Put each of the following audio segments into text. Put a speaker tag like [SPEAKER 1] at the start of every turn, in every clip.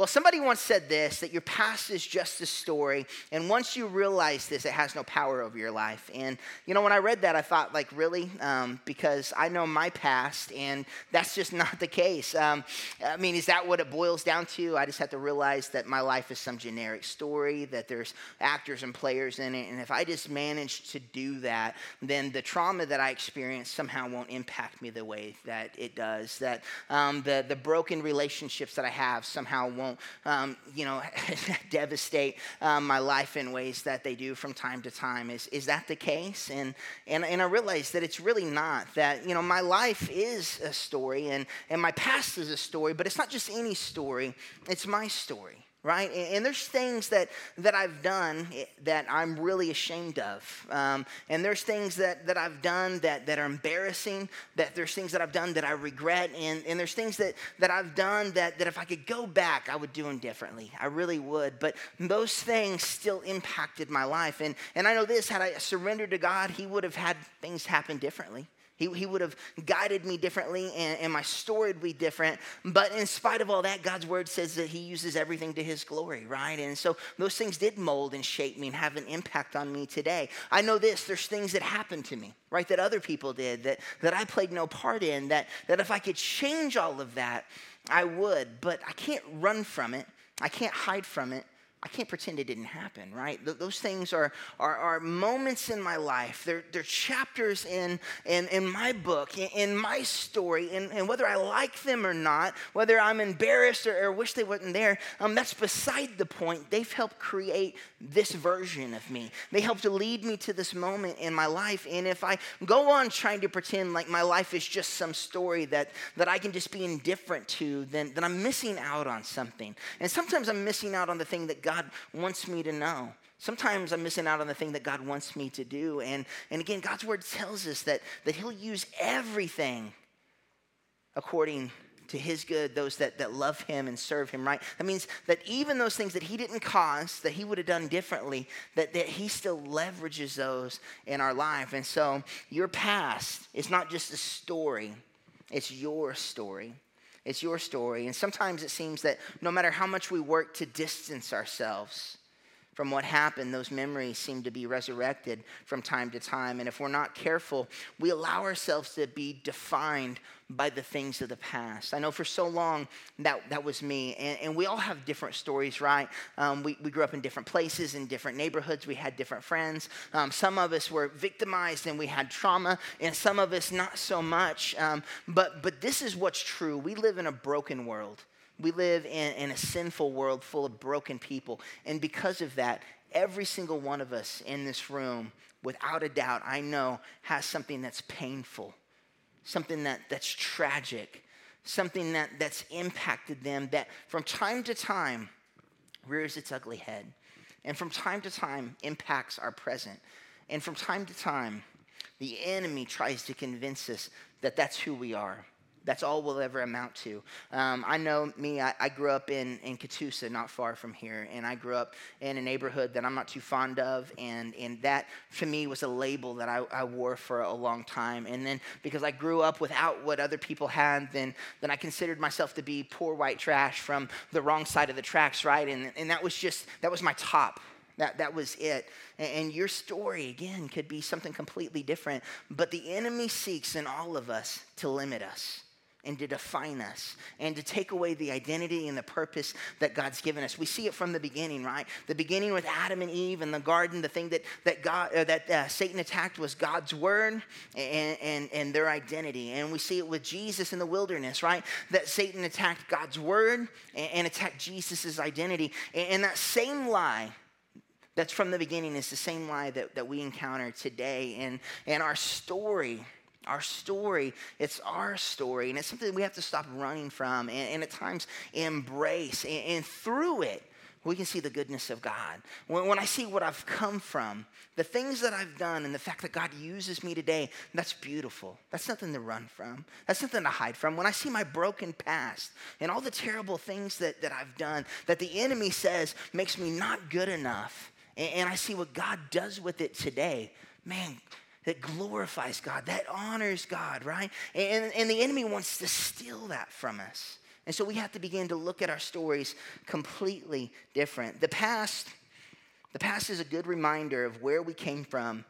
[SPEAKER 1] Well, somebody once said this that your past is just a story. And once you realize this, it has no power over your life. And, you know, when I read that, I thought, like, really? Um, because I know my past, and that's just not the case. Um, I mean, is that what it boils down to? I just have to realize that my life is some generic story, that there's actors and players in it. And if I just manage to do that, then the trauma that I experience somehow won't impact me the way that it does. That um, the, the broken relationships that I have somehow won't won't, um, you know, devastate um, my life in ways that they do from time to time. Is, is that the case? And, and, and I realize that it's really not. That, you know, my life is a story and, and my past is a story, but it's not just any story, it's my story right? And, there's things that, that I've done that I'm really ashamed of. Um, and there's things that, that I've done that, that are embarrassing, that there's things that I've done that I regret, and, and there's things that, that I've done that, that if I could go back, I would do them differently. I really would. But those things still impacted my life. And, and I know this had I surrendered to God, He would have had things happen differently. He, he would have guided me differently and, and my story would be different. But in spite of all that, God's word says that He uses everything to His glory, right? And so those things did mold and shape me and have an impact on me today. I know this there's things that happened to me, right, that other people did, that, that I played no part in, that, that if I could change all of that, I would. But I can't run from it, I can't hide from it. I can't pretend it didn't happen, right? Th- those things are, are, are, moments in my life. They're, they're chapters in, in, in my book, in, in my story, and, and whether I like them or not, whether I'm embarrassed or, or wish they weren't there, um, that's beside the point. They've helped create this version of me. They helped to lead me to this moment in my life. And if I go on trying to pretend like my life is just some story that, that I can just be indifferent to, then, then I'm missing out on something. And sometimes I'm missing out on the thing that God God wants me to know. Sometimes I'm missing out on the thing that God wants me to do. And, and again, God's word tells us that, that He'll use everything according to His good, those that, that love Him and serve Him, right? That means that even those things that He didn't cause, that He would have done differently, that, that He still leverages those in our life. And so your past is not just a story, it's your story. It's your story. And sometimes it seems that no matter how much we work to distance ourselves from what happened, those memories seem to be resurrected from time to time. And if we're not careful, we allow ourselves to be defined by the things of the past. I know for so long that, that was me. And, and we all have different stories, right? Um, we, we grew up in different places, in different neighborhoods. We had different friends. Um, some of us were victimized and we had trauma, and some of us not so much. Um, but, but this is what's true. We live in a broken world. We live in, in a sinful world full of broken people. And because of that, every single one of us in this room, without a doubt, I know, has something that's painful something that, that's tragic, something that, that's impacted them that from time to time rears its ugly head, and from time to time impacts our present. And from time to time, the enemy tries to convince us that that's who we are. That's all we'll ever amount to. Um, I know me, I, I, grew up in, in Catoosa, not far from here, and I grew up in a neighborhood that I'm not too fond of, and, and that to me was a label that I, I wore for a long time. And then because I grew up without what other people had, then, then I considered myself to be poor white trash from the wrong side of the tracks, right? And, and that was just, that was my top. That, that was it. And, and your story, again, could be something completely different. But the enemy seeks in all of us to limit us and to define us and to take away the identity and the purpose that God's given us. We see it from the beginning, right? The beginning with Adam and Eve in the garden, the thing that, that, God, uh, that uh, Satan attacked was God's word and, and, and their identity. And we see it with Jesus in the wilderness, right? That Satan attacked God's word and, and attacked Jesus' identity. And, and that same lie that's from the beginning is the same lie that, that we encounter today. And, and our story our story, it's our story, and it's something we have to stop running from and, and at times embrace. And, and, through it, we can see the goodness of God. When, when I see what I've come from, the things that I've done, and the fact that God uses me today, that's beautiful. That's nothing to run from, that's nothing to hide from. When I see my broken past and all the terrible things that, that I've done, that the enemy says makes me not good enough, and, and I see what God does with it today, man, that glorifies God, that honors God, right? And, and the enemy wants to steal that from us. And so we have to begin to look at our stories completely different. The past, the past is a good reminder of where we came from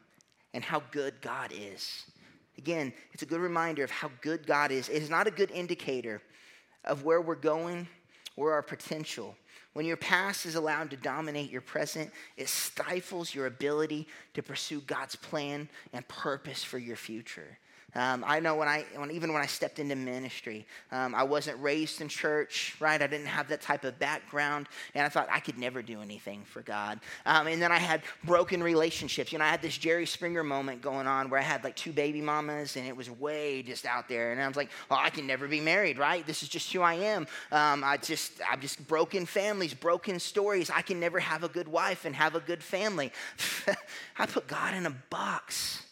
[SPEAKER 1] and how good God is. Again, it's a good reminder of how good God is. It is not a good indicator of where we're going or our potential. When your past is allowed to dominate your present, it stifles your ability to pursue God's plan and purpose for your future. Um, I know when I, when, even when I stepped into ministry, um, I wasn't raised in church, right? I didn't have that type of background, and I thought I could never do anything for God. Um, and then I had broken relationships. You know, I had this Jerry Springer moment going on where I had like two baby mamas, and it was way just out there. And I was like, well, I can never be married, right? This is just who I am. Um, I just, I'm just broken families, broken stories. I can never have a good wife and have a good family. I put God in a box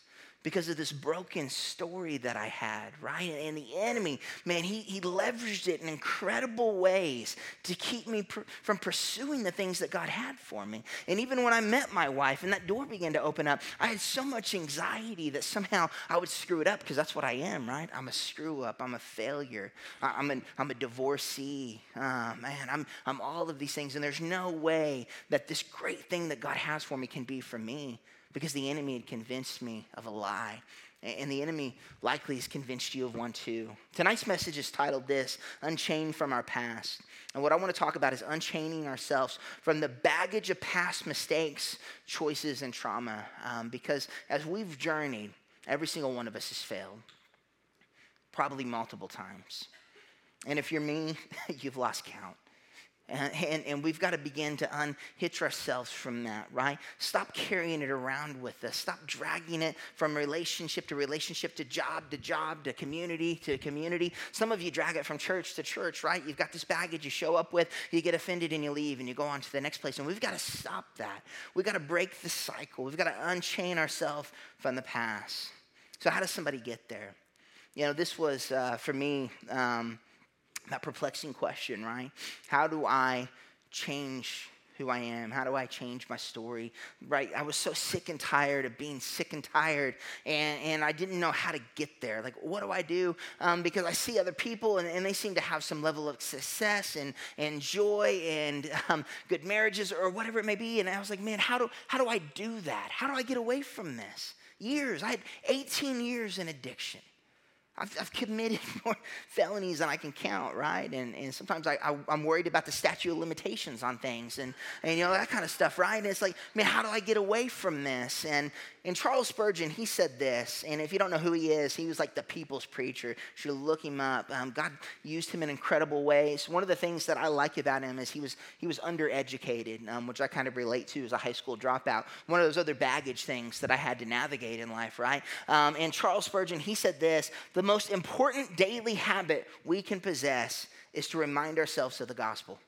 [SPEAKER 1] because of this broken story that I had, right? And the enemy, man, he, he leveraged it in incredible ways to keep me pr- from pursuing the things that God had for me. And even when I met my wife and that door began to open up, I had so much anxiety that somehow I would screw it up because that's what I am, right? I'm a screw up, I'm a failure, I'm, an, I'm a divorcee. Oh, man, I'm, I'm all of these things. And there's no way that this great thing that God has for me can be for me because the enemy had convinced me of a lie. And the enemy likely has convinced you of one too. Tonight's message is titled this Unchained from Our Past. And what I want to talk about is unchaining ourselves from the baggage of past mistakes, choices, and trauma. Um, because as we've journeyed, every single one of us has failed, probably multiple times. And if you're me, you've lost count. And, and, and, we've got to begin to unhitch ourselves from that, right? Stop carrying it around with us. Stop dragging it from relationship to relationship to job to job to community to community. Some of you drag it from church to church, right? You've got this baggage you show up with, you get offended and you leave and you go on to the next place. And we've got to stop that. We've got to break the cycle. We've got to unchain ourselves from the past. So, how does somebody get there? You know, this was uh, for me. Um, that perplexing question, right? How do I change who I am? How do I change my story? Right? I was so sick and tired of being sick and tired, and, and I didn't know how to get there. Like, what do I do? Um, because I see other people, and, and, they seem to have some level of success and, and joy and um, good marriages or whatever it may be. And I was like, man, how do, how do I do that? How do I get away from this? Years. I had 18 years in addiction. I've, I've, committed more felonies than I can count, right? And, and sometimes I, I, am worried about the statute of limitations on things and, and, you know, that kind of stuff, right? And it's like, man, how do I get away from this? And, and Charles Spurgeon, he said this, and if you don't know who he is, he was like the people's preacher. You should look him up. Um, God used him in incredible ways. One of the things that I like about him is he was, he was undereducated, um, which I kind of relate to as a high school dropout. One of those other baggage things that I had to navigate in life, right? Um, and Charles Spurgeon, he said this, the most important daily habit we can possess is to remind ourselves of the gospel.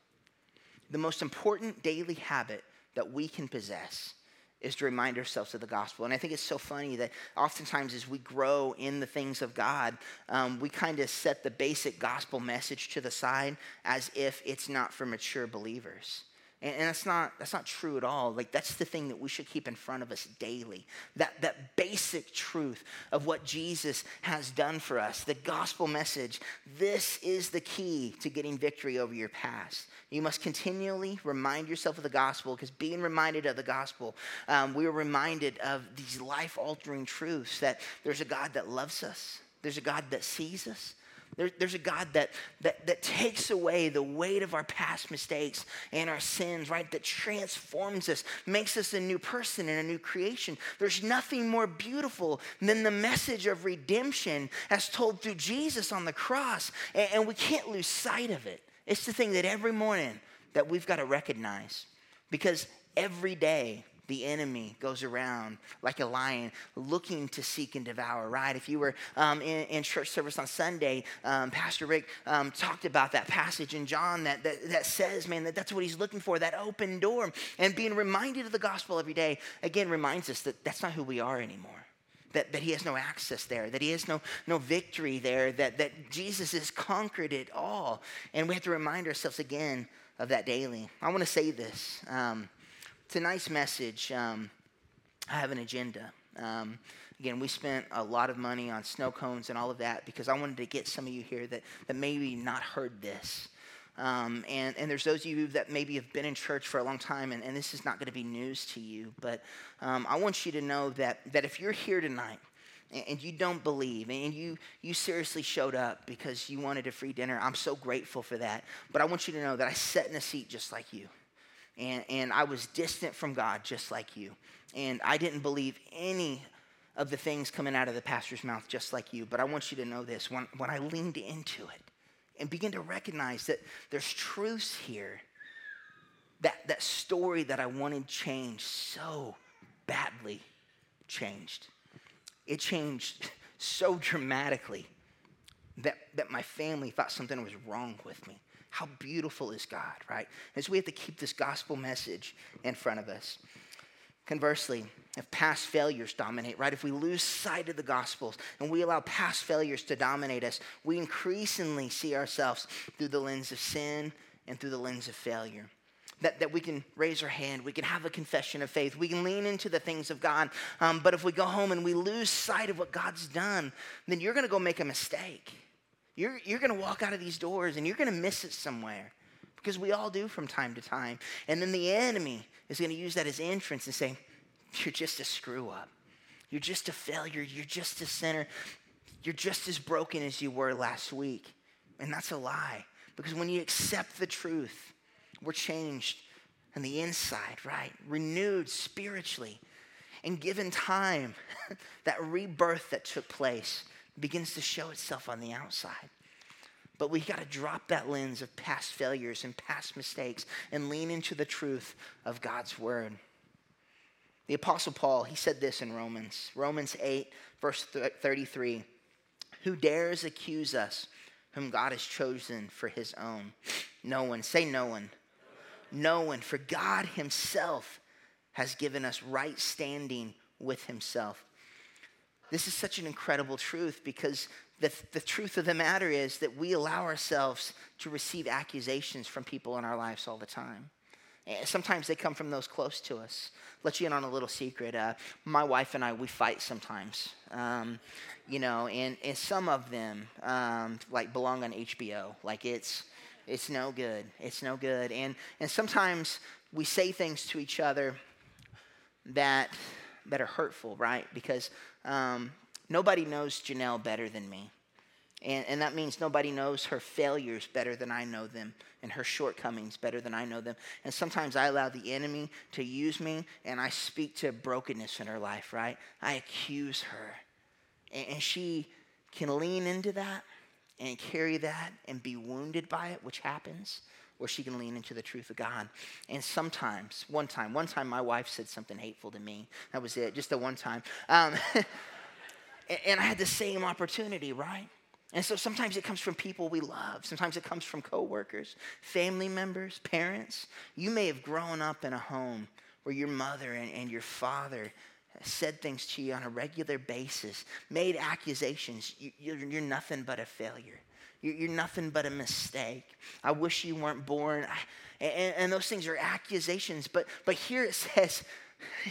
[SPEAKER 1] The most important daily habit that we can possess is to remind ourselves of the gospel. And I think it's so funny that oftentimes as we grow in the things of God, um, we kind of set the basic gospel message to the side as if it's not for mature believers. And, and that's not that's not true at all. Like that's the thing that we should keep in front of us daily. That that basic truth of what Jesus has done for us, the gospel message. This is the key to getting victory over your past. You must continually remind yourself of the gospel because being reminded of the gospel, um, we are reminded of these life altering truths that there's a God that loves us, there's a God that sees us, there, there's a God that, that, that takes away the weight of our past mistakes and our sins, right? That transforms us, makes us a new person and a new creation. There's nothing more beautiful than the message of redemption as told through Jesus on the cross. And, and we can't lose sight of it. It's the thing that every morning that we've got to recognize because every day the enemy goes around like a lion looking to seek and devour, right? If you were um, in, in, church service on Sunday, um, Pastor Rick um, talked about that passage in John that, that, that says, man, that that's what he's looking for, that open door. And being reminded of the gospel every day, again, reminds us that that's not who we are anymore. That, that he has no access there, that he has no, no victory there, that, that Jesus has conquered it all. And we have to remind ourselves again of that daily. I want to say this. Um, tonight's message, um, I have an agenda. Um, again, we spent a lot of money on snow cones and all of that because I wanted to get some of you here that, that maybe not heard this. Um, and, and there's those of you that maybe have been in church for a long time, and, and this is not going to be news to you. But um, I want you to know that, that if you're here tonight and, and you don't believe, and you, you seriously showed up because you wanted a free dinner, I'm so grateful for that. But I want you to know that I sat in a seat just like you. And, and I was distant from God just like you. And I didn't believe any of the things coming out of the pastor's mouth just like you. But I want you to know this when, when I leaned into it, and began to recognize that there's truths here. That, that story that I wanted changed so badly changed. It changed so dramatically that, that my family thought something was wrong with me. How beautiful is God, right? So we have to keep this gospel message in front of us. Conversely, if past failures dominate, right? If we lose sight of the Gospels and we allow past failures to dominate us, we increasingly see ourselves through the lens of sin and through the lens of failure. That, that we can raise our hand, we can have a confession of faith, we can lean into the things of God. Um, but if we go home and we lose sight of what God's done, then you're gonna go make a mistake. You're, you're gonna walk out of these doors and you're gonna miss it somewhere because we all do from time to time. And then the enemy is gonna use that as entrance and say, you're just a screw up. You're just a failure. You're just a sinner. You're just as broken as you were last week. And that's a lie. Because when you accept the truth, we're changed on the inside, right? Renewed spiritually. And given time, that rebirth that took place begins to show itself on the outside. But we got to drop that lens of past failures and past mistakes and lean into the truth of God's word. The Apostle Paul, he said this in Romans, Romans 8, verse 33 Who dares accuse us whom God has chosen for his own? No one. Say no one. No one. For God himself has given us right standing with himself. This is such an incredible truth because the, the truth of the matter is that we allow ourselves to receive accusations from people in our lives all the time. Sometimes they come from those close to us let you in on a little secret. Uh, my wife and I, we fight sometimes. Um, you know, and, and some of them um, like belong on HBO. Like it's it's no good. It's no good. And and sometimes we say things to each other that that are hurtful, right? Because um, nobody knows Janelle better than me. And, and that means nobody knows her failures better than I know them and her shortcomings better than I know them. And sometimes I allow the enemy to use me and I speak to brokenness in her life, right? I accuse her. And, and she can lean into that and carry that and be wounded by it, which happens, or she can lean into the truth of God. And sometimes, one time, one time my wife said something hateful to me. That was it, just the one time. Um, and, I had the same opportunity, right? And so sometimes it comes from people we love. Sometimes it comes from coworkers, family members, parents. You may have grown up in a home where your mother and, and your father said things to you on a regular basis, made accusations. You, you're nothing but a failure. You're, nothing but a mistake. I wish you weren't born. and, and those things are accusations. But, but here it says,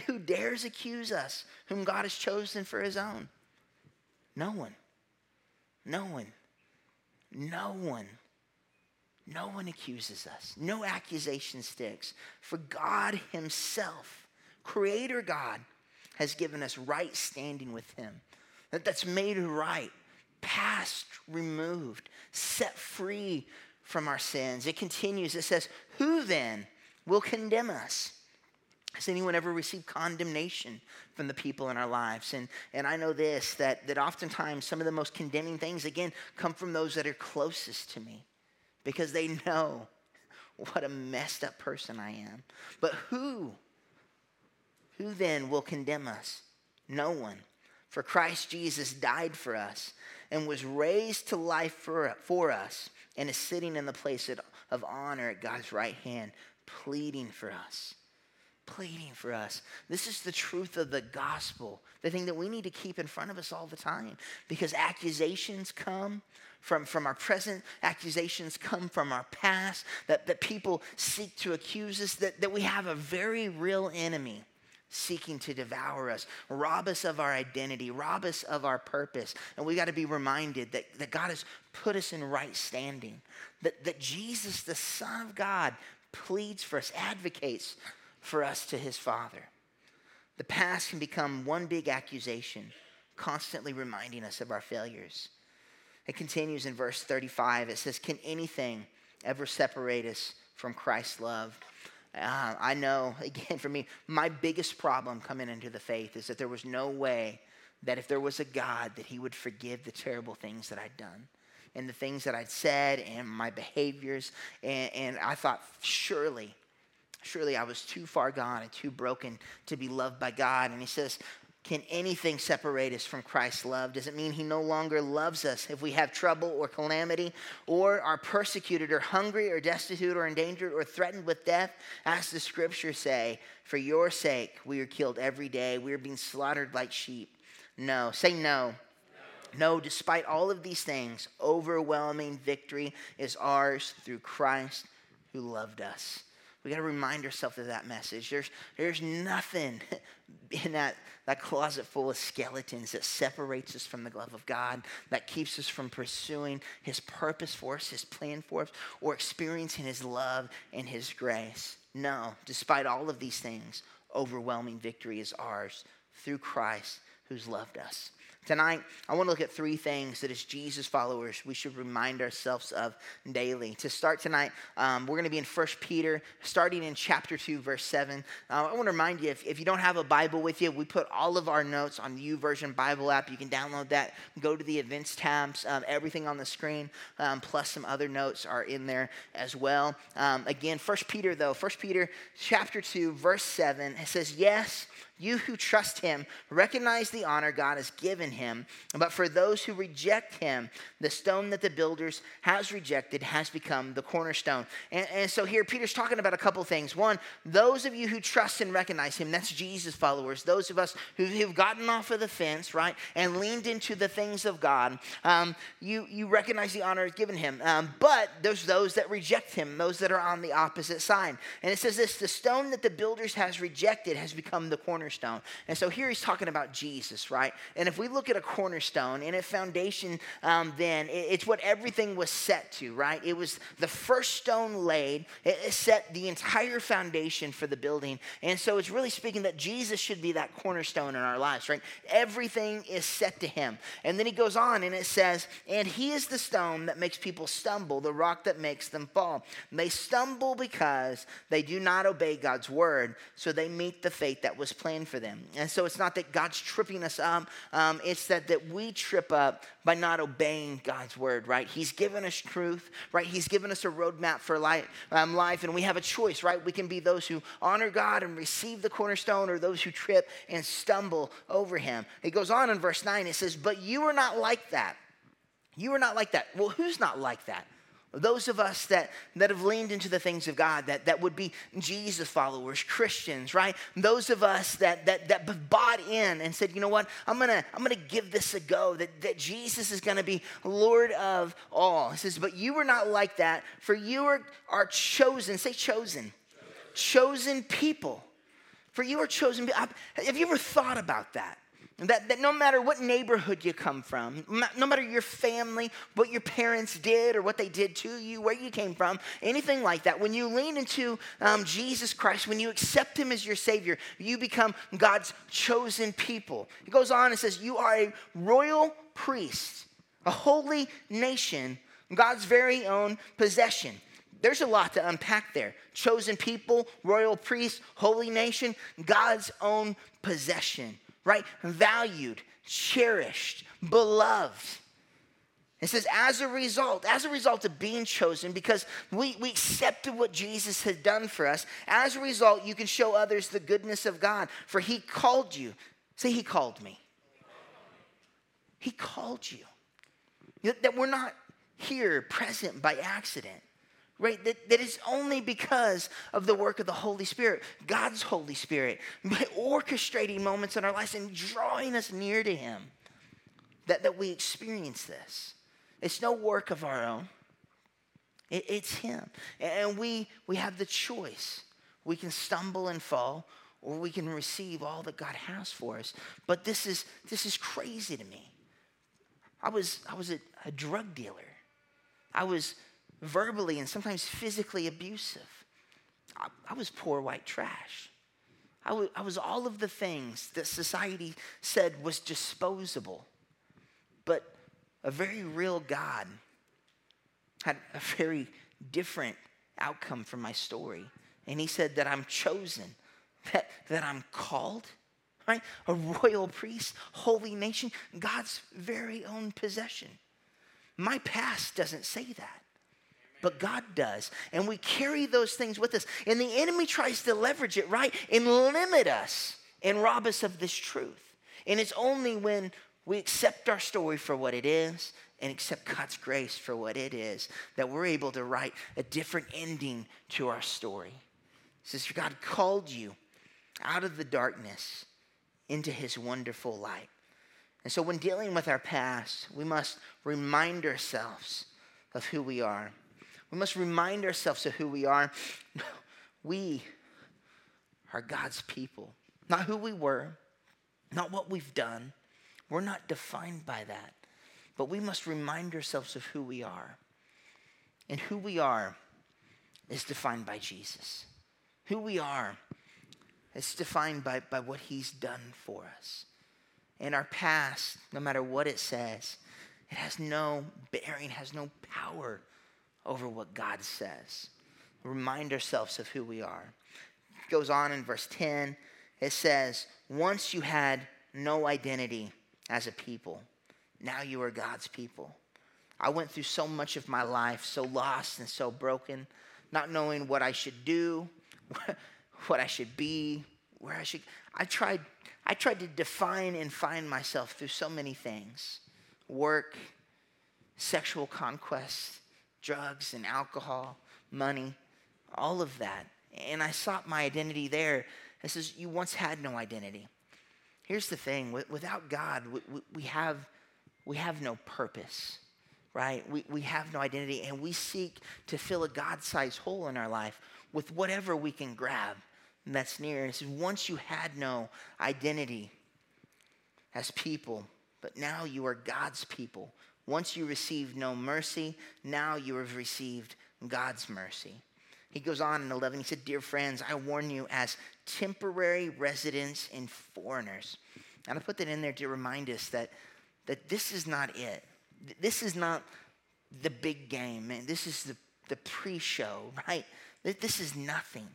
[SPEAKER 1] Who dares accuse us, whom God has chosen for his own? No one. No one. No one. No one accuses us. No accusation sticks. For God Himself, Creator God, has given us right standing with Him. That that's made right, past removed, set free from our sins. It continues. It says, Who then will condemn us? Has anyone ever received condemnation from the people in our lives? And, and I know this that, that oftentimes some of the most condemning things, again, come from those that are closest to me because they know what a messed up person I am. But who? Who then will condemn us? No one. For Christ Jesus died for us and was raised to life for, for us and is sitting in the place of honor at God's right hand, pleading for us pleading for us. This is the truth of the gospel, the thing that we need to keep in front of us all the time because accusations come from, from our present, accusations come from our past, that, that people seek to accuse us, that, that we have a very real enemy seeking to devour us, rob us of our identity, rob us of our purpose. And we got to be reminded that, that God has put us in right standing, that, that Jesus, the Son of God, pleads for us, advocates for us to his Father. The past can become one big accusation, constantly reminding us of our failures. It continues in verse 35. It says, Can anything ever separate us from Christ's love? Uh, I know, again, for me, my biggest problem coming into the faith is that there was no way that if there was a God, that He would forgive the terrible things that I'd done and the things that I'd said and my behaviors. And, and I thought, surely, surely I was too far gone and too broken to be loved by God. And He says, can anything separate us from Christ's love? Does it mean he no longer loves us if we have trouble or calamity or are persecuted or hungry or destitute or endangered or threatened with death? As the scriptures say, for your sake we are killed every day. We are being slaughtered like sheep. No. Say no. No, despite all of these things, overwhelming victory is ours through Christ who loved us. We got to remind ourselves of that message. There's, there's nothing in that, that closet full of skeletons that separates us from the love of God, that keeps us from pursuing His purpose for us, His plan for us, or experiencing His love and His grace. No, despite all of these things, overwhelming victory is ours through Christ who's loved us. Tonight, I want to look at three things that as Jesus followers we should remind ourselves of daily. To start tonight, um, we're going to be in 1 Peter, starting in chapter 2, verse 7. Uh, I want to remind you if, if you don't have a Bible with you, we put all of our notes on the YouVersion Bible app. You can download that, go to the events tabs, um, everything on the screen, um, plus some other notes are in there as well. Um, again, 1 Peter, though, 1 Peter chapter 2, verse 7, it says, Yes, you who trust him recognize the honor God has given him. But for those who reject him, the stone that the builders has rejected has become the cornerstone. And, and so here Peter's talking about a couple things. One, those of you who trust and recognize him, that's Jesus followers. Those of us who, have gotten off of the fence, right, and leaned into the things of God, um, you, you recognize the honor given him. Um, but there's those that reject him, those that are on the opposite side. And it says this the stone that the builders has rejected has become the cornerstone cornerstone. And so here he's talking about Jesus, right? And if we look at a cornerstone and a foundation, um, then it's what everything was set to, right? It was the first stone laid, it set the entire foundation for the building. And so it's really speaking that Jesus should be that cornerstone in our lives, right? Everything is set to him. And then he goes on and it says, And he is the stone that makes people stumble, the rock that makes them fall. They stumble because they do not obey God's word, so they meet the fate that was planned for them. And so it's not that God's tripping us up, um, it's that, that we trip up by not obeying God's word, right? He's given us truth, right? He's given us a roadmap for life, um, life, and we have a choice, right? We can be those who honor God and receive the cornerstone, or those who trip and stumble over him. It goes on in verse 9, it says, But you are not like that. You are not like that. Well, who's not like that? Those of us that, that have leaned into the things of God, that, that would be Jesus followers, Christians, right? Those of us that, that, that bought in and said, you know what, I'm gonna, I'm gonna give this a go, that, that Jesus is gonna be Lord of all. He says, but you are not like that, for you are, are chosen, say chosen, chosen people. For you are chosen. Have you ever thought about that? That, that no matter what neighborhood you come from, no matter your family, what your parents did or what they did to you, where you came from, anything like that, when you lean into um, Jesus Christ, when you accept Him as your Savior, you become God's chosen people. He goes on and says, You are a royal priest, a holy nation, God's very own possession. There's a lot to unpack there. Chosen people, royal priest, holy nation, God's own possession right? Valued, cherished, beloved. It says, as a result, as a result of being chosen, because we, we accepted what Jesus had done for us, as a result, you can show others the goodness of God. For he called you. Say, he called me. He called you. That we're not here present by accident right? That, that is only because of the work of the Holy Spirit, God's Holy Spirit, by orchestrating moments in our lives and drawing us near to Him, that, that we experience this. It's no work of our own, it, it's Him. And we, we have the choice. We can stumble and fall, or we can receive all that God has for us. But this is, this is crazy to me. I was, I was a, a drug dealer. I was verbally and sometimes physically abusive. I, I was poor white trash. I, w- I was all of the things that society said was disposable. But a very real God had a very different outcome from my story. And he said that I'm chosen, that, that I'm called, right? A royal priest, holy nation, God's very own possession. My past doesn't say that, but God does. And we carry those things with us. And the enemy tries to leverage it, right? And limit us and rob us of this truth. And it's only when we accept our story for what it is and accept God's grace for what it is that we're able to write a different ending to our story. Says, God called you out of the darkness into his wonderful light. And so, when dealing with our past, we must remind ourselves of who we are. We must remind ourselves of who we are. We are God's people, not who we were, not what we've done. We're not defined by that. But we must remind ourselves of who we are. And who we are is defined by Jesus. Who we are is defined by, by what he's done for us. And our past, no matter what it says, it has no bearing, has no power over what God says. Remind ourselves of who we are. It goes on in verse 10. It says, Once you had no identity as a people, now you are God's people. I went through so much of my life so lost and so broken, not knowing what I should do, what I should be, where I should. I tried, I tried to define and find myself through so many things work, sexual conquest, drugs and alcohol, money, all of that. And I sought my identity there. It says, You once had no identity. Here's the thing without God, we have we have no purpose, right? We, we have no identity, and we seek to fill a God sized hole in our life with whatever we can grab that's near. And it says, once you had no identity as people, but now you are God's people. Once you received no mercy, now you have received God's mercy. He goes on in 11, he said, Dear friends, I warn you as temporary residents and foreigners. And I put that in there to remind us that that this is not it. This is not the big game, man. This is the, the pre show, right? This is nothing.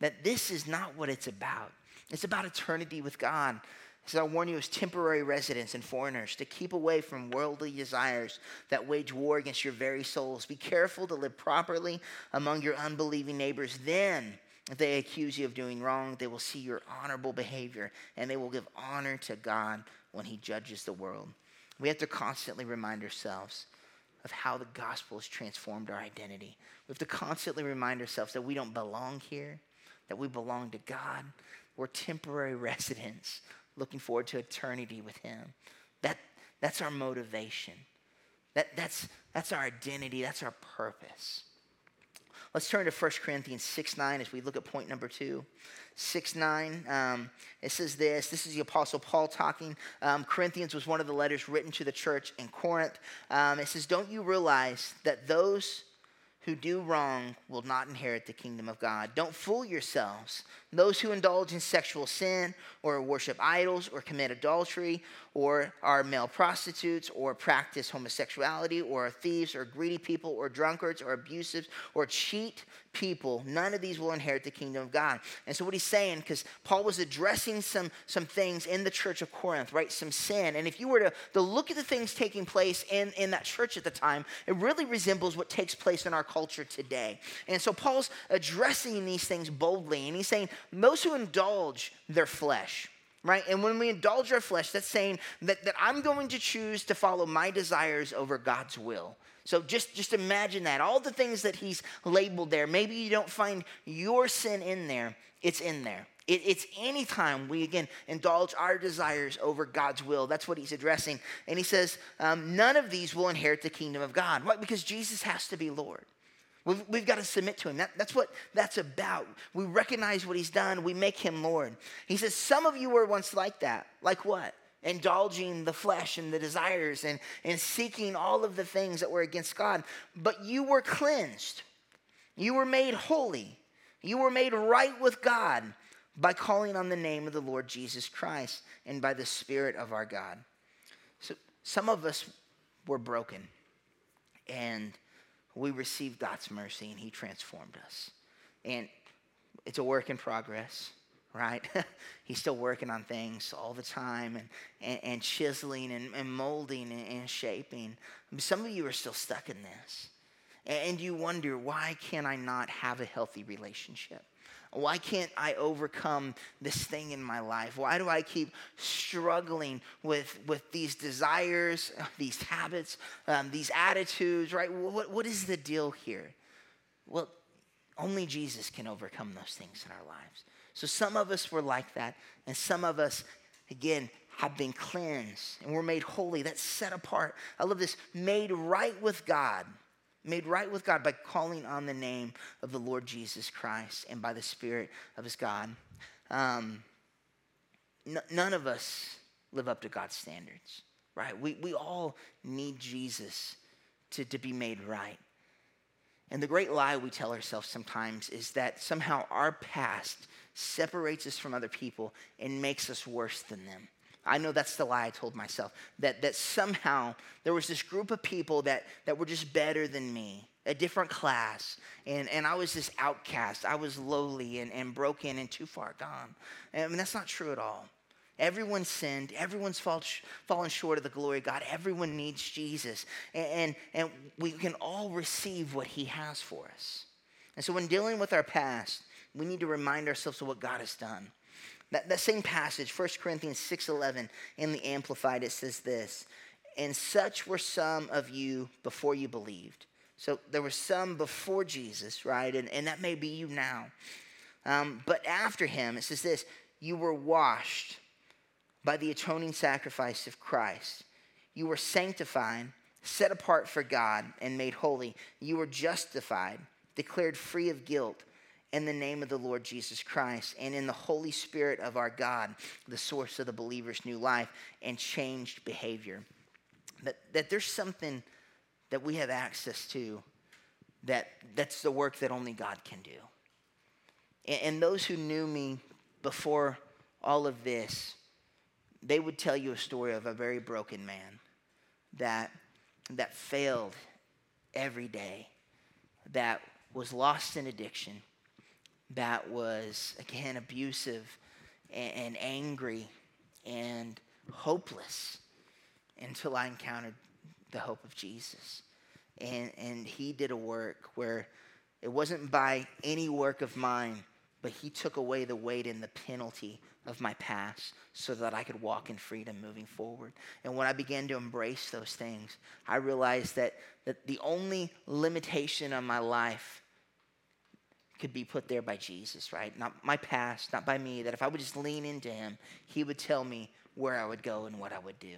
[SPEAKER 1] That this is not what it's about. It's about eternity with God. So I warn you as temporary residents and foreigners to keep away from worldly desires that wage war against your very souls. Be careful to live properly among your unbelieving neighbors. Then, if they accuse you of doing wrong, they will see your honorable behavior and they will give honor to God when he judges the world. We have to constantly remind ourselves of how the gospel has transformed our identity. We have to constantly remind ourselves that we don't belong here, that we belong to God. We're temporary residents looking forward to eternity with him. That, that's our motivation. That, that's, that's our identity. That's our purpose. Let's turn to 1 Corinthians 6 9 as we look at point number two. 6 9, um, it says this. This is the Apostle Paul talking. Um, Corinthians was one of the letters written to the church in Corinth. Um, it says, Don't you realize that those who do wrong will not inherit the kingdom of God. Don't fool yourselves. Those who indulge in sexual sin or worship idols or commit adultery or are male prostitutes or practice homosexuality or are thieves or greedy people or drunkards or abusive or cheat people, none of these will inherit the kingdom of God. And so what he's saying, because Paul was addressing some, some things in the church of Corinth, right? Some sin. And if you were to, to look at the things taking place in, in that church at the time, it really resembles what takes place in our culture today. And so Paul's addressing these things boldly. And he's saying, those who indulge their flesh, right? And when we indulge our flesh, that's saying that, that I'm going to choose to follow my desires over God's will. So just, just imagine that. All the things that he's labeled there, maybe you don't find your sin in there, it's in there. It, it's anytime we, again, indulge our desires over God's will. That's what he's addressing. And he says, um, none of these will inherit the kingdom of God. Why? Because Jesus has to be Lord. We've, we've got to submit to him. That, that's what that's about. We recognize what he's done, we make him Lord. He says, Some of you were once like that. Like what? Indulging the flesh and the desires and, and seeking all of the things that were against God. But you were cleansed, you were made holy, you were made right with God by calling on the name of the Lord Jesus Christ and by the Spirit of our God. So some of us were broken and we received God's mercy and He transformed us. And it's a work in progress, right? He's still working on things all the time and, and, and chiseling and, and molding and, and shaping. Some of you are still stuck in this. And you wonder, why can I not have a healthy relationship? Why can't I overcome this thing in my life? Why do I keep struggling with, with these desires, these habits, um, these attitudes, right? What, what is the deal here? Well, only Jesus can overcome those things in our lives. So some of us were like that, and some of us, again, have been cleansed and we're made holy. That's set apart. I love this made right with God made right with God by calling on the name of the Lord Jesus Christ and by the Spirit of his God. Um, n- none of us live up to God's standards, right? We, we all need Jesus to, to be made right. And the great lie we tell ourselves sometimes is that somehow our past separates us from other people and makes us worse than them. I know that's the lie I told myself. That, that somehow there was this group of people that, that were just better than me, a different class. And, and I was this outcast. I was lowly and, and broken and too far gone. I mean, that's not true at all. Everyone sinned. Everyone's fall, fallen short of the glory of God. Everyone needs Jesus. And, and, and we can all receive what he has for us. And so when dealing with our past, we need to remind ourselves of what God has done. That, that same passage, 1 Corinthians 6.11, in the Amplified, it says this, And such were some of you before you believed. So there were some before Jesus, right? And, and that may be you now. Um, but after him, it says this, you were washed by the atoning sacrifice of Christ. You were sanctified, set apart for God, and made holy. You were justified, declared free of guilt in the name of the Lord Jesus Christ and in the Holy Spirit of our God, the source of the believer's new life and changed behavior. That, that there's something that we have access to that that's the work that only God can do. And, and those who knew me before all of this, they would tell you a story of a very broken man that, that failed every day, that was lost in addiction, that was, again, abusive and, and angry and hopeless until I encountered the hope of Jesus. And, and he did a work where it wasn't by any work of mine, but he took away the weight and the penalty of my past so that I could walk in freedom moving forward. And when I began to embrace those things, I realized that, that the only limitation on my life could be put there by Jesus, right? Not my past, not by me, that if I would just lean into him, he would tell me where I would go and what I would do.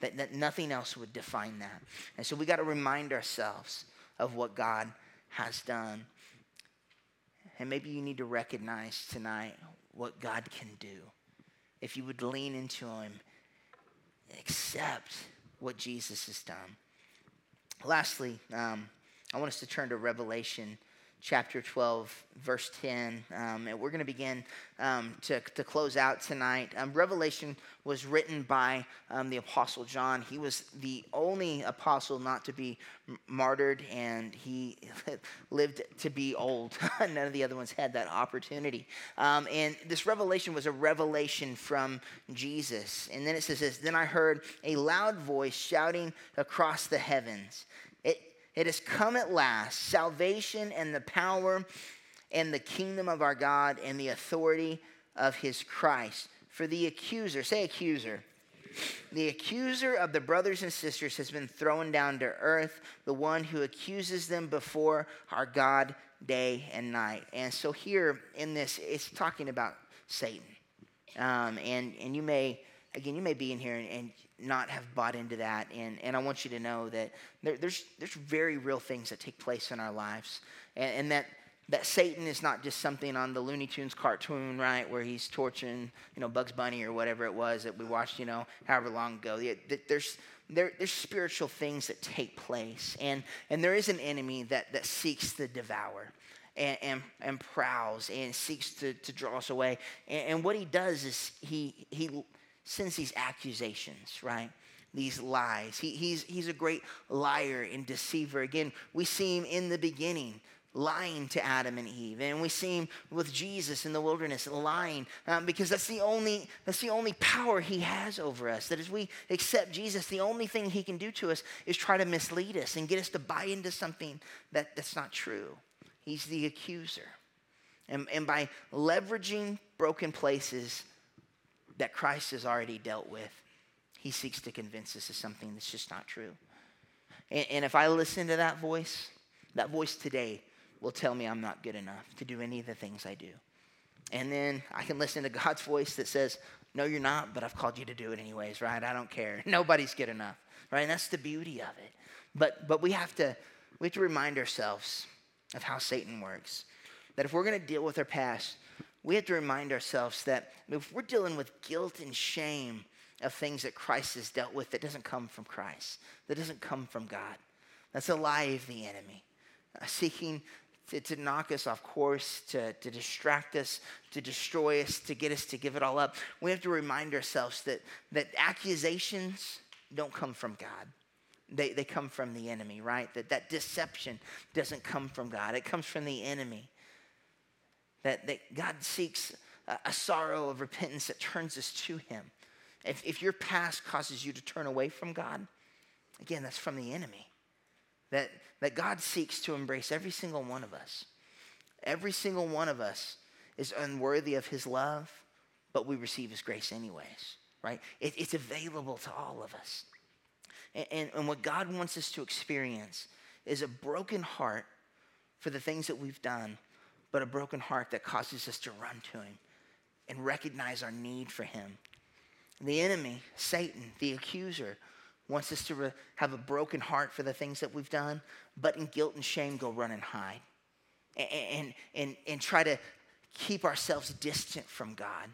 [SPEAKER 1] That, that nothing else would define that. And so we got to remind ourselves of what God has done. And maybe you need to recognize tonight what God can do. If you would lean into him, accept what Jesus has done. Lastly, um, I want us to turn to Revelation chapter 12, verse 10. Um, and we're going to begin um, to, to close out tonight. Um, Revelation was written by um, the Apostle John. He was the only apostle not to be martyred, and he lived to be old. None of the other ones had that opportunity. Um, and this revelation was a revelation from Jesus. And then it says this Then I heard a loud voice shouting across the heavens. It, has come at last salvation and the power and the kingdom of our God and the authority of his Christ. For the accuser, say accuser. The accuser of the brothers and sisters has been thrown down to earth, the one who accuses them before our God day and night. And so here in this, it's talking about Satan. Um, and, and you may, again, you may be in here and, and not have bought into that. And, and I want you to know that there, there's, there's very real things that take place in our lives. And, and that, that Satan is not just something on the Looney Tunes cartoon, right, where he's torturing, you know, Bugs Bunny or whatever it was that we watched, you know, however long ago. There's, there, there's spiritual things that take place. And, and there is an enemy that, that seeks to devour. And, and, and prowls and seeks to, to draw us away. And, and what he does is he, he sends these accusations, right? These lies. He, he's, he's a great liar and deceiver. Again, we see him in the beginning lying to Adam and Eve. And we see him with Jesus in the wilderness lying um, because that's the only that's the only power he has over us. That as we accept Jesus, the only thing he can do to us is try to mislead us and get us to buy into something that, that's not true. He's the accuser. And, and by leveraging broken places that Christ has already dealt with, he seeks to convince us of something that's just not true. And, and if I listen to that voice, that voice today will tell me I'm not good enough to do any of the things I do. And then I can listen to God's voice that says, No, you're not, but I've called you to do it anyways, right? I don't care. Nobody's good enough, right? And that's the beauty of it. But, but we, have to, we have to remind ourselves of how Satan works. That if we're going to deal with our past, we have to remind ourselves that if we're dealing with guilt and shame of things that Christ has dealt with that doesn't come from Christ, that doesn't come from God, that's a lie of the enemy. Uh, seeking to, to knock us off course, to, to distract us, to destroy us, to get us to give it all up. We have to remind ourselves that, that accusations don't come from God. They, they come from the enemy, right? That that deception doesn't come from God. It comes from the enemy. That, that God seeks a, a sorrow of repentance that turns us to him. If, if your past causes you to turn away from God, again, that's from the enemy that, that God seeks to embrace every single one of us. Every single one of us is unworthy of his love, but we receive his grace anyways, right? It, it's available to all of us. And, and, and what God wants us to experience is a broken heart for the things that we've done, but a broken heart that causes us to run to him and recognize our need for him. The enemy, Satan, the accuser, wants us to re- have a broken heart for the things that we've done, but in guilt and shame go run and hide and, and, and, and try to keep ourselves distant from God.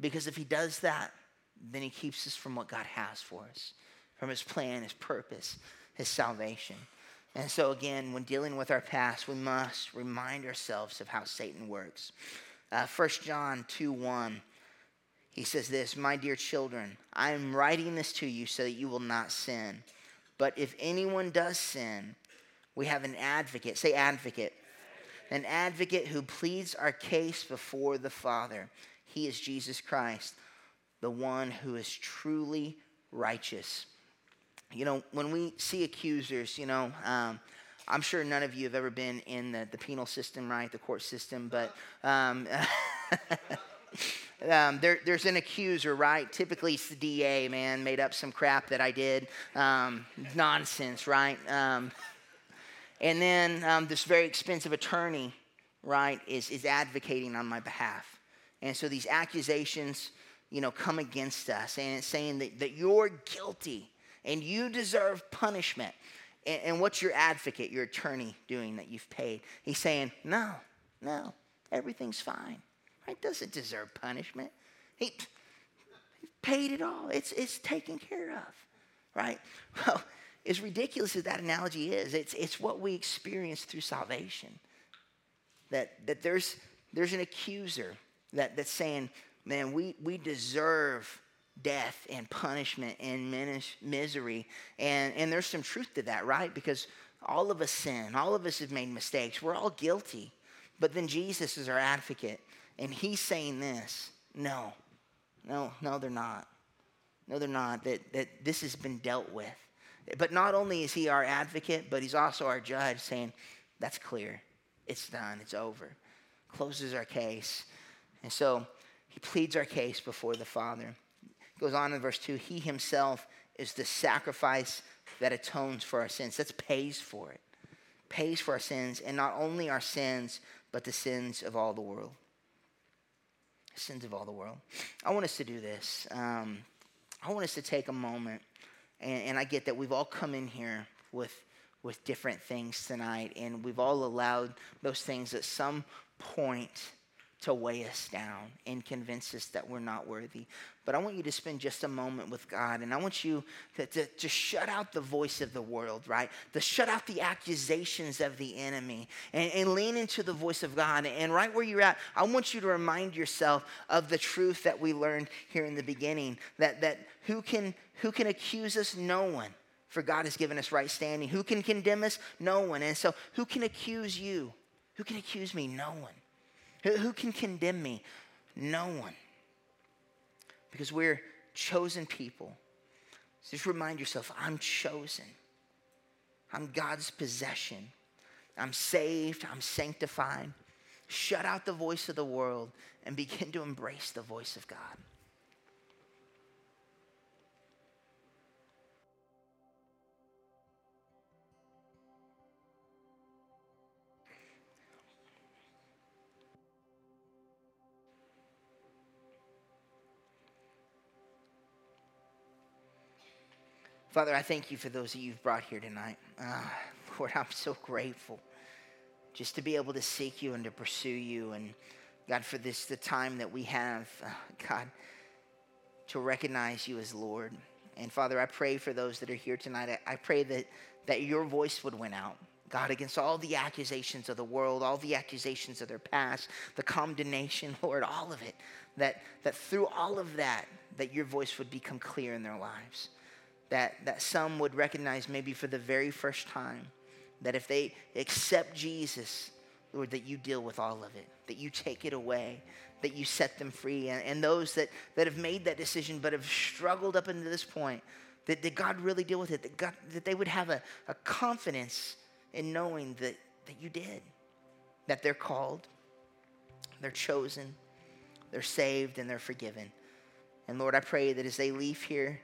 [SPEAKER 1] Because if he does that, then he keeps us from what God has for us, from his plan, his purpose, his salvation. And so, again, when dealing with our past, we must remind ourselves of how Satan works. Uh, 1 John 2 1 he says this My dear children, I am writing this to you so that you will not sin. But if anyone does sin, we have an advocate. Say advocate. An advocate who pleads our case before the Father. He is Jesus Christ, the one who is truly righteous. You know, when we see accusers, you know, um, I'm sure none of you have ever been in the, the penal system, right? The court system, but. Um, um, there, there's an accuser, right? Typically, it's the DA, man, made up some crap that I did. Um, nonsense, right? Um, and then um, this very expensive attorney, right, is, is advocating on my behalf. And so these accusations, you know, come against us, and it's saying that, that you're guilty and you deserve punishment. And, and what's your advocate, your attorney, doing that you've paid? He's saying, no, no, everything's fine. Right? Doesn't deserve punishment. He, he paid it all. It's, it's taken care of. Right? Well, as ridiculous as that analogy is, it's, it's what we experience through salvation. That, that there's, there's an accuser that, that's saying, man, we, we deserve death and punishment and misery. And, and there's some truth to that, right? Because all of us sin, all of us have made mistakes, we're all guilty. But then Jesus is our advocate. And he's saying this no, no, no, they're not. No, they're not. That, that this has been dealt with. But not only is he our advocate, but he's also our judge, saying, that's clear. It's done. It's over. Closes our case. And so he pleads our case before the Father. Goes on in verse 2 He himself is the sacrifice that atones for our sins. That's pays for it. Pays for our sins, and not only our sins, but the sins of all the world sins of all the world. I want us to do this. Um, I want us to take a moment, and, and I get that we've all come in here with, with different things tonight, and we've all allowed those things at some point to weigh us down and convince us that we're not worthy. But I want you to spend just a moment with God, and I want you to, to, to, shut out the voice of the world, right? To shut out the accusations of the enemy and, and lean into the voice of God. And right where you're at, I want you to remind yourself of the truth that we learned here in the beginning that, that who, can, who can accuse us? No one. For God has given us right standing. Who can condemn us? No one. And so, who can accuse you? Who can accuse me? No one. Who, can condemn me? No one. Because we're chosen people. So just remind yourself I'm chosen. I'm God's possession. I'm saved. I'm sanctified. Shut out the voice of the world and begin to embrace the voice of God. Father, I thank you for those that you've brought here tonight. Uh, Lord, I'm so grateful just to be able to seek you and to pursue you. And God, for this, the time that we have, uh, God, to recognize you as Lord. And Father, I pray for those that are here tonight. I, I pray that, that your voice would win out. God, against all the accusations of the world, all the accusations of their past, the condemnation, Lord, all of it, that, that through all of that, that your voice would become clear in their lives that, that some would recognize maybe for the very first time that if they accept Jesus, Lord, that you deal with all of it, that you take it away, that you set them free. And, and those that, that have made that decision but have struggled up into this point, that, that God really deal with it, that, God, that they would have a, a confidence in knowing that, that you did, that they're called, they're chosen, they're saved, and they're forgiven. And Lord, I pray that as they leave here,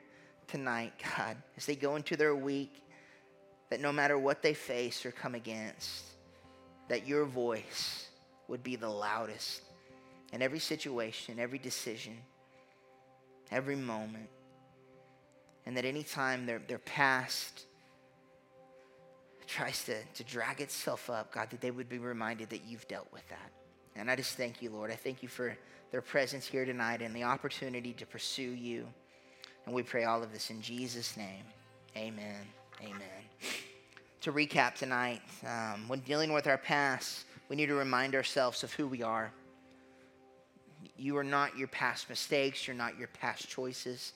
[SPEAKER 1] tonight, God, as they go into their week, that no matter what they face or come against, that your voice would be the loudest in every situation, every decision, every moment. And that anytime their, their past tries to, to drag itself up, God, that they would be reminded that you've dealt with that. And I just thank you, Lord. I thank you for their presence here tonight and the opportunity to pursue you. And we pray all of this in Jesus' name. Amen. Amen. To recap tonight, um, when dealing with our past, we need to remind ourselves of who we are. You are not your past mistakes, you're not your past choices.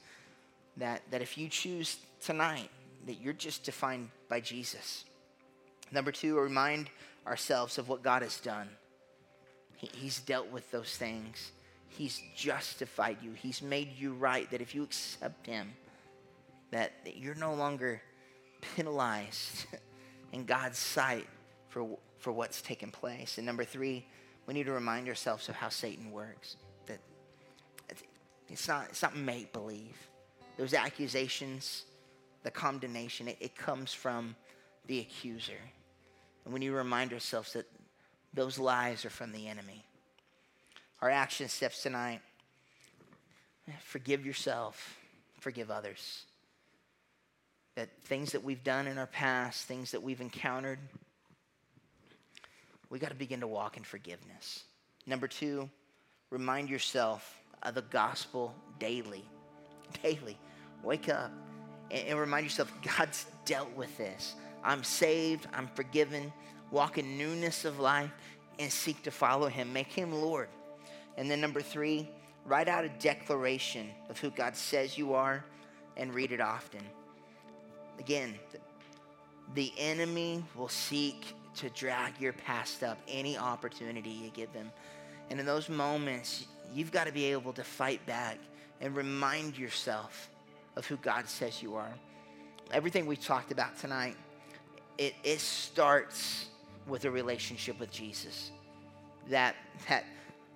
[SPEAKER 1] That, that if you choose tonight, that you're just defined by Jesus. Number two, remind ourselves of what God has done. He, he's dealt with those things. He's justified you. He's made you right. That if you accept Him, that, that you're no longer penalized in God's sight for, for what's taken place. And number three, we need to remind ourselves of how Satan works. That it's not, it's not make believe. Those accusations, the condemnation, it, it comes from the accuser. And we need to remind ourselves that those lies are from the enemy our action steps tonight. Forgive yourself, forgive others. That things that we've done in our past, things that we've encountered, we got to begin to walk in forgiveness. Number two, remind yourself of the gospel daily. Daily. Wake up and, and remind yourself God's dealt with this. I'm saved, I'm forgiven. Walk in newness of life and seek to follow Him. Make Him Lord. And then number three, write out a declaration of who God says you are and read it often. Again, the enemy will seek to drag your past up any opportunity you give them. And in those moments, you've got to be able to fight back and remind yourself of who God says you are. Everything we talked about tonight, it, it starts with a relationship with Jesus. That, that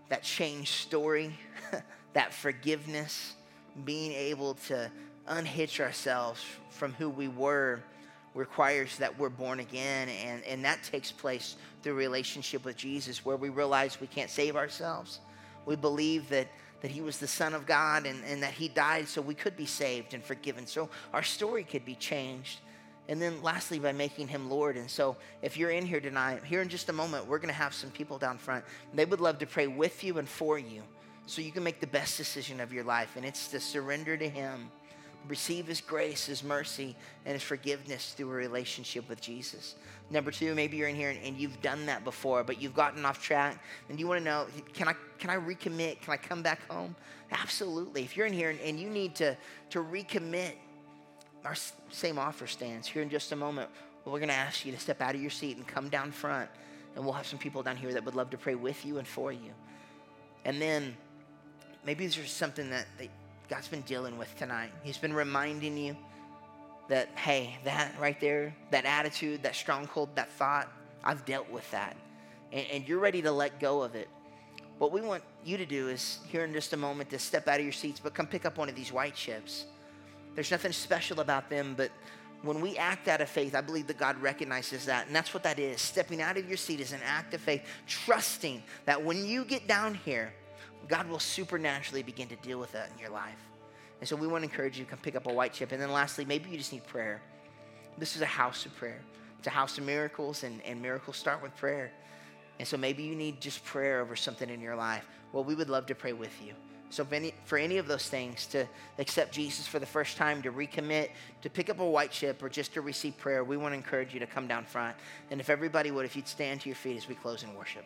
[SPEAKER 1] that changed story, that forgiveness, being able to unhitch ourselves from who we were requires that we're born again. And, and that takes place through relationship with Jesus, where we realize we can't save ourselves. We believe that, that he was the Son of God and, and that he died so we could be saved and forgiven, so our story could be changed. And then lastly, by making him Lord. And so if you're in here tonight, here in just a moment, we're going to have some people down front. They would love to pray with you and for you so you can make the best decision of your life. And it's to surrender to him, receive his grace, his mercy, and his forgiveness through a relationship with Jesus. Number two, maybe you're in here and, you've done that before, but you've gotten off track, and you want to know, can I can I recommit? Can I come back home? Absolutely. If you're in here and you need to to recommit, our same offer stands here in just a moment. We're going to ask you to step out of your seat and come down front, and we'll have some people down here that would love to pray with you and for you. And then maybe there's something that, God's been dealing with tonight. He's been reminding you that, hey, that right there, that attitude, that stronghold, that thought, I've dealt with that. And, and, you're ready to let go of it. What we want you to do is, here in just a moment, to step out of your seats, but come pick up one of these white chips. There's nothing special about them, but when we act out of faith, I believe that God recognizes that. And that's what that is. Stepping out of your seat is an act of faith, trusting that when you get down here, God will supernaturally begin to deal with that in your life. And so we want to encourage you to come pick up a white chip. And then lastly, maybe you just need prayer. This is a house of prayer. It's a house of miracles, and, and miracles start with prayer. And so maybe you need just prayer over something in your life. Well, we would love to pray with you. So any, for any of those things, to accept Jesus for the first time, to recommit, to pick up a white chip, or just to receive prayer, we want to encourage you to come down front. And if everybody would, if you'd stand to your feet as we close in worship.